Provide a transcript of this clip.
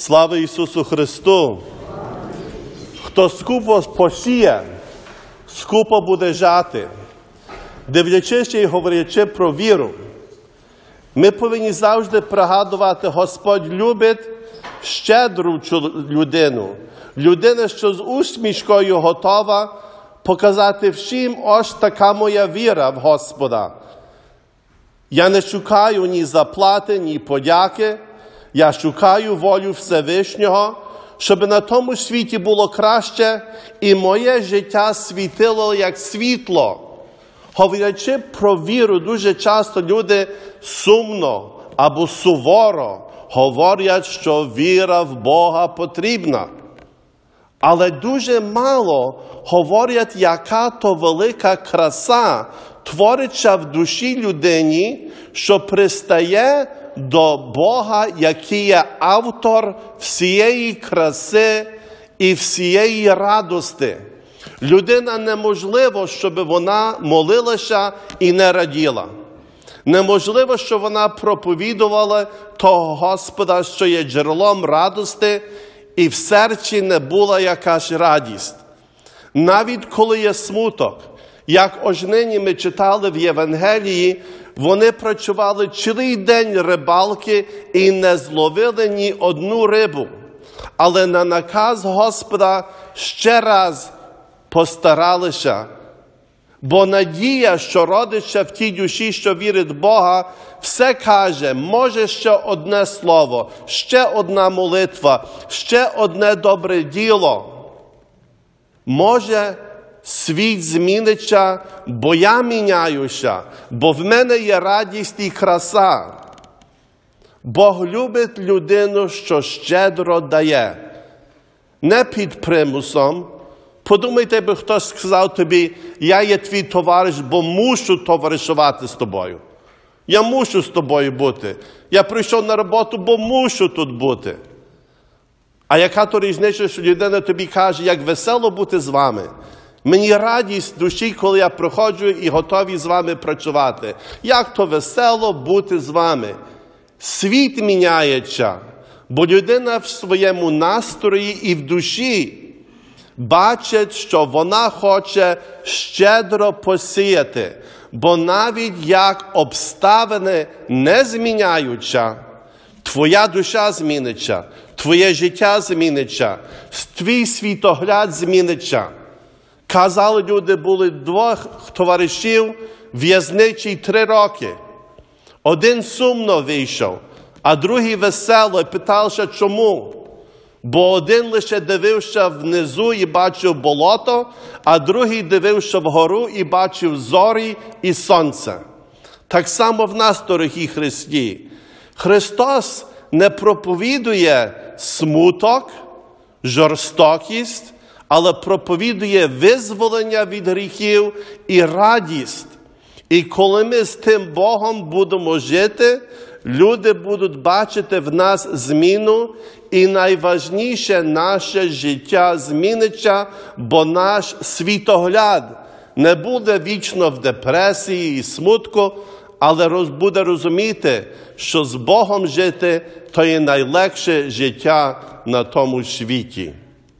Слава Ісусу Христу! Хто скупо посіє, скупо буде жати. Дивлячись і говорячи про віру, ми повинні завжди пригадувати, Господь любить щедру людину, людина, що з усмішкою готова показати всім, ось така моя віра в Господа. Я не шукаю ні заплати, ні подяки. Я шукаю волю Всевишнього, щоб на тому світі було краще, і моє життя світило як світло. Говорячи про віру, дуже часто люди сумно або суворо говорять, що віра в Бога потрібна. Але дуже мало говорять, яка то велика краса твориться в душі людині, що пристає до Бога, який є автор всієї краси і всієї радости. Людина неможливо, щоб вона молилася і не раділа. Неможливо, щоб вона проповідувала того Господа, що є джерелом радости, і в серці не була якась радість. Навіть коли є смуток, як нині ми читали в Євангелії, вони працювали цілий день рибалки і не зловили ні одну рибу. Але на наказ Господа ще раз постаралися. Бо надія, що родиться в тій душі, що вірить в Бога, все каже, може ще одне слово, ще одна молитва, ще одне добре діло. Може, світ зміниться, бо я міняюся, бо в мене є радість і краса. Бог любить людину, що щедро дає, не під примусом. Подумайте, би хтось сказав тобі, я є твій товариш, бо мушу товаришувати з тобою. Я мушу з тобою бути. Я прийшов на роботу, бо мушу тут бути. А яка то різниця, що людина тобі каже, як весело бути з вами? Мені радість душі, коли я приходжу і готовий з вами працювати. Як то весело бути з вами? Світ міняється, бо людина в своєму настрої і в душі бачить, що вона хоче щедро посіяти, бо навіть як обставини не зміняються, твоя душа зміниться, твоє життя зміниться, твій світогляд зміниться. Казали, люди були двох товаришів в'язничі три роки. Один сумно вийшов, а другий весело і питався, чому. Бо один лише дивився внизу і бачив болото, а другий дивився вгору і бачив зорі і сонце. Так само в нас, дорогі Христі, Христос не проповідує смуток, жорстокість, але проповідує визволення від гріхів і радість. І коли ми з тим Богом будемо жити, люди будуть бачити в нас зміну, і найважніше наше життя зміниться, бо наш світогляд не буде вічно в депресії і смутку, але буде розуміти, що з Богом жити то є найлегше життя на тому світі.